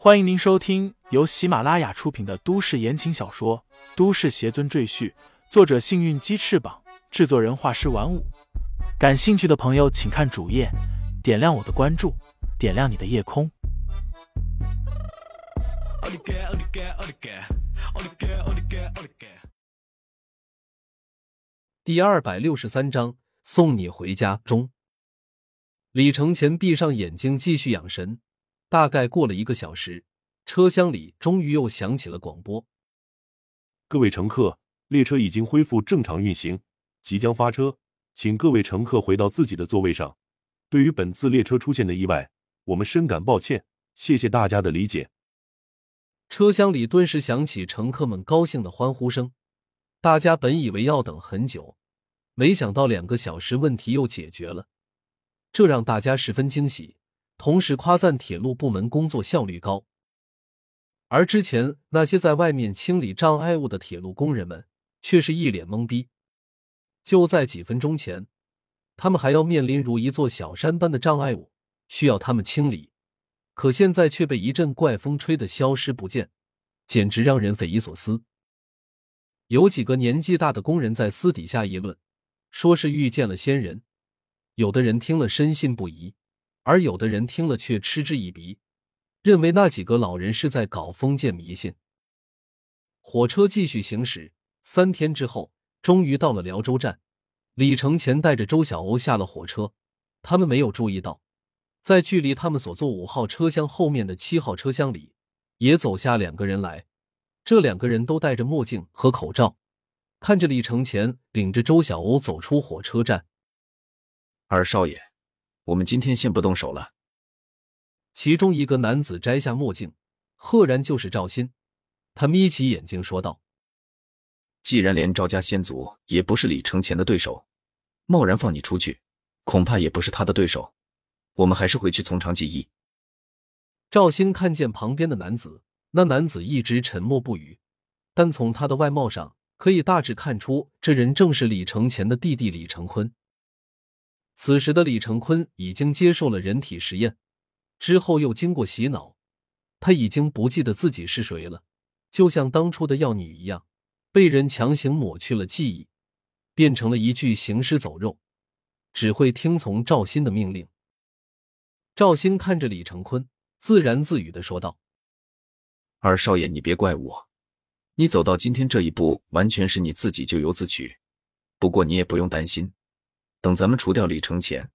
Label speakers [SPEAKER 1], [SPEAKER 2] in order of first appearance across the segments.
[SPEAKER 1] 欢迎您收听由喜马拉雅出品的都市言情小说《都市邪尊赘婿》，作者：幸运鸡翅膀，制作人：画师玩五。感兴趣的朋友，请看主页，点亮我的关注，点亮你的夜空。
[SPEAKER 2] 第二百六十三章，送你回家中。李承前闭上眼睛，继续养神。大概过了一个小时，车厢里终于又响起了广播：“
[SPEAKER 3] 各位乘客，列车已经恢复正常运行，即将发车，请各位乘客回到自己的座位上。对于本次列车出现的意外，我们深感抱歉，谢谢大家的理解。”
[SPEAKER 2] 车厢里顿时响起乘客们高兴的欢呼声。大家本以为要等很久，没想到两个小时问题又解决了，这让大家十分惊喜。同时夸赞铁路部门工作效率高，而之前那些在外面清理障碍物的铁路工人们却是一脸懵逼。就在几分钟前，他们还要面临如一座小山般的障碍物需要他们清理，可现在却被一阵怪风吹得消失不见，简直让人匪夷所思。有几个年纪大的工人在私底下议论，说是遇见了仙人，有的人听了深信不疑。而有的人听了却嗤之以鼻，认为那几个老人是在搞封建迷信。火车继续行驶，三天之后，终于到了辽州站。李承前带着周小欧下了火车，他们没有注意到，在距离他们所坐五号车厢后面的七号车厢里，也走下两个人来。这两个人都戴着墨镜和口罩，看着李承前领着周小欧走出火车站。
[SPEAKER 4] 二少爷。我们今天先不动手了。
[SPEAKER 2] 其中一个男子摘下墨镜，赫然就是赵鑫。他眯起眼睛说道：“
[SPEAKER 4] 既然连赵家先祖也不是李承前的对手，贸然放你出去，恐怕也不是他的对手。我们还是回去从长计议。”
[SPEAKER 2] 赵鑫看见旁边的男子，那男子一直沉默不语，但从他的外貌上可以大致看出，这人正是李承前的弟弟李承坤。此时的李成坤已经接受了人体实验，之后又经过洗脑，他已经不记得自己是谁了，就像当初的药女一样，被人强行抹去了记忆，变成了一具行尸走肉，只会听从赵鑫的命令。赵鑫看着李成坤，自言自语的说道：“
[SPEAKER 4] 二少爷，你别怪我，你走到今天这一步，完全是你自己咎由自取。不过你也不用担心。”等咱们除掉李承前，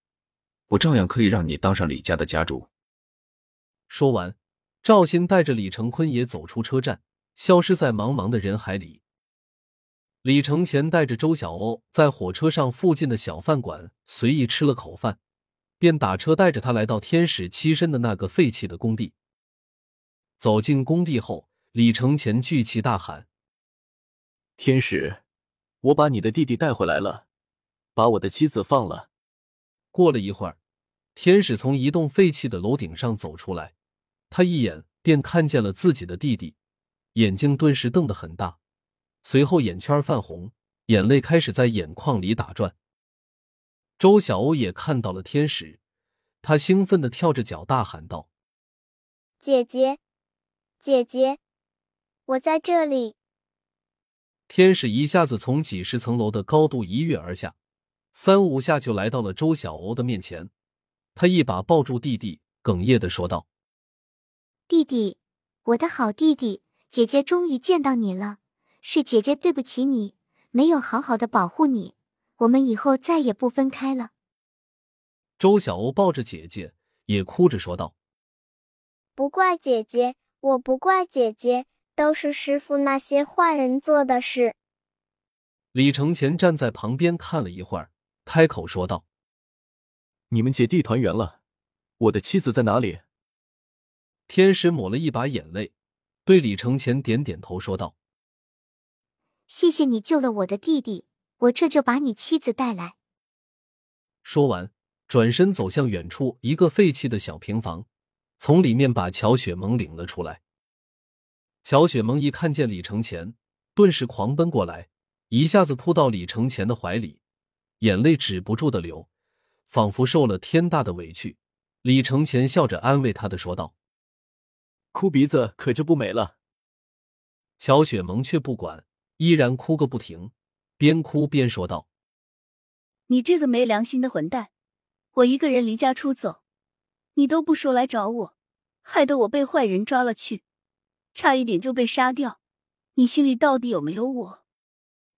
[SPEAKER 4] 我照样可以让你当上李家的家主。
[SPEAKER 2] 说完，赵鑫带着李成坤也走出车站，消失在茫茫的人海里。李承前带着周小欧在火车上附近的小饭馆随意吃了口饭，便打车带着他来到天使栖身的那个废弃的工地。走进工地后，李承前聚气大喊：“
[SPEAKER 5] 天使，我把你的弟弟带回来了。”把我的妻子放了。
[SPEAKER 2] 过了一会儿，天使从一栋废弃的楼顶上走出来，他一眼便看见了自己的弟弟，眼睛顿时瞪得很大，随后眼圈泛红，眼泪开始在眼眶里打转。周小欧也看到了天使，他兴奋的跳着脚大喊道：“
[SPEAKER 6] 姐姐，姐姐，我在这里！”
[SPEAKER 2] 天使一下子从几十层楼的高度一跃而下。三五下就来到了周小欧的面前，他一把抱住弟弟，哽咽的说道：“
[SPEAKER 6] 弟弟，我的好弟弟，姐姐终于见到你了，是姐姐对不起你，没有好好的保护你，我们以后再也不分开了。”
[SPEAKER 2] 周小欧抱着姐姐，也哭着说道：“
[SPEAKER 6] 不怪姐姐，我不怪姐姐，都是师傅那些坏人做的事。”
[SPEAKER 2] 李承前站在旁边看了一会儿。开口说道：“
[SPEAKER 5] 你们姐弟团圆了，我的妻子在哪里？”
[SPEAKER 2] 天使抹了一把眼泪，对李承前点点头，说道：“
[SPEAKER 6] 谢谢你救了我的弟弟，我这就把你妻子带来。”
[SPEAKER 2] 说完，转身走向远处一个废弃的小平房，从里面把乔雪萌领了出来。乔雪萌一看见李承前，顿时狂奔过来，一下子扑到李承前的怀里。眼泪止不住的流，仿佛受了天大的委屈。李承前笑着安慰他的说道：“
[SPEAKER 5] 哭鼻子可就不美了。
[SPEAKER 2] 乔雪萌却不管，依然哭个不停，边哭边说道：“
[SPEAKER 7] 你这个没良心的混蛋！我一个人离家出走，你都不说来找我，害得我被坏人抓了去，差一点就被杀掉。你心里到底有没有我？”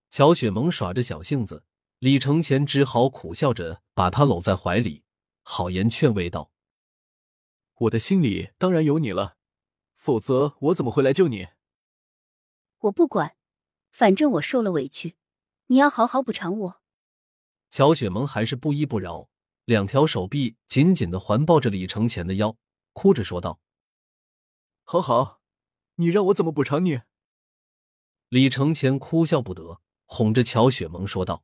[SPEAKER 2] 乔雪萌耍着小性子，李承前只好苦笑着把她搂在怀里，好言劝慰道：“
[SPEAKER 5] 我的心里当然有你了，否则我怎么会来救你？”
[SPEAKER 7] 我不管，反正我受了委屈，你要好好补偿我。
[SPEAKER 2] 乔雪萌还是不依不饶，两条手臂紧紧的环抱着李承前的腰，哭着说道：“
[SPEAKER 5] 好好，你让我怎么补偿你？”
[SPEAKER 2] 李承前哭笑不得，哄着乔雪萌说道：“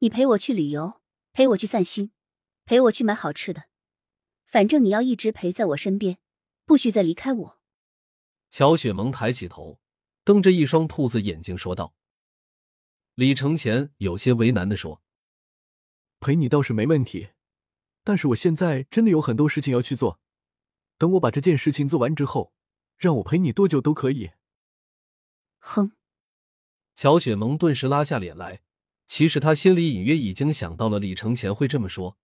[SPEAKER 7] 你陪我去旅游，陪我去散心，陪我去买好吃的，反正你要一直陪在我身边，不许再离开我。”
[SPEAKER 2] 乔雪萌抬起头。瞪着一双兔子眼睛说道：“李承前有些为难的说，
[SPEAKER 5] 陪你倒是没问题，但是我现在真的有很多事情要去做。等我把这件事情做完之后，让我陪你多久都可以。”
[SPEAKER 7] 哼！
[SPEAKER 2] 乔雪萌顿时拉下脸来。其实他心里隐约已经想到了李承前会这么说。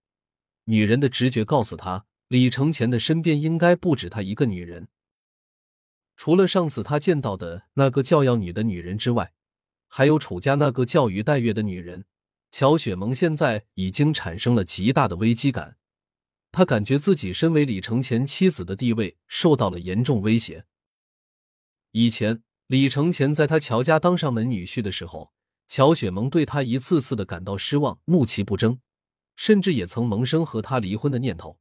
[SPEAKER 2] 女人的直觉告诉他，李承前的身边应该不止她一个女人。除了上次他见到的那个教养女的女人之外，还有楚家那个叫于黛月的女人。乔雪萌现在已经产生了极大的危机感，她感觉自己身为李承前妻子的地位受到了严重威胁。以前李承前在他乔家当上门女婿的时候，乔雪萌对他一次次的感到失望，怒其不争，甚至也曾萌生和他离婚的念头。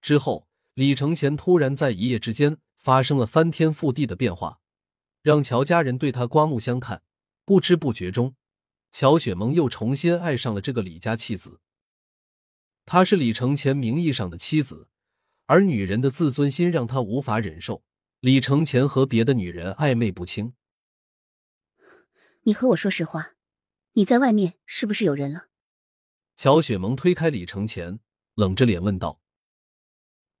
[SPEAKER 2] 之后，李承前突然在一夜之间。发生了翻天覆地的变化，让乔家人对他刮目相看。不知不觉中，乔雪萌又重新爱上了这个李家妻子。她是李承前名义上的妻子，而女人的自尊心让他无法忍受李承前和别的女人暧昧不清。
[SPEAKER 7] 你和我说实话，你在外面是不是有人了？
[SPEAKER 2] 乔雪萌推开李承前，冷着脸问道。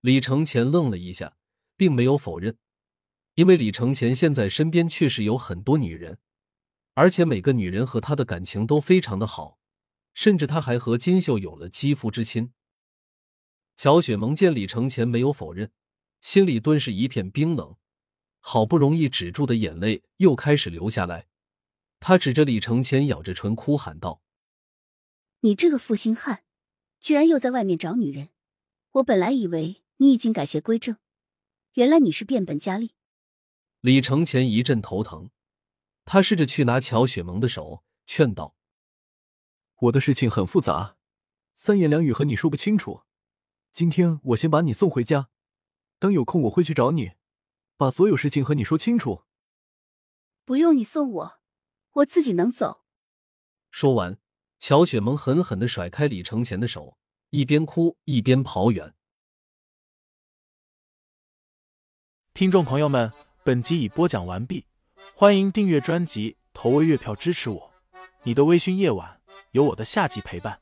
[SPEAKER 2] 李承前愣了一下。并没有否认，因为李承前现在身边确实有很多女人，而且每个女人和他的感情都非常的好，甚至他还和金秀有了肌肤之亲。乔雪萌见李承前没有否认，心里顿时一片冰冷，好不容易止住的眼泪又开始流下来。他指着李承前，咬着唇哭喊道：“
[SPEAKER 7] 你这个负心汉，居然又在外面找女人！我本来以为你已经改邪归正。”原来你是变本加厉。
[SPEAKER 2] 李承前一阵头疼，他试着去拿乔雪萌的手，劝道：“
[SPEAKER 5] 我的事情很复杂，三言两语和你说不清楚。今天我先把你送回家，等有空我会去找你，把所有事情和你说清楚。”
[SPEAKER 7] 不用你送我，我自己能走。
[SPEAKER 2] 说完，乔雪萌狠狠的甩开李承前的手，一边哭一边跑远。
[SPEAKER 1] 听众朋友们，本集已播讲完毕，欢迎订阅专辑，投喂月票支持我。你的微醺夜晚，有我的下集陪伴。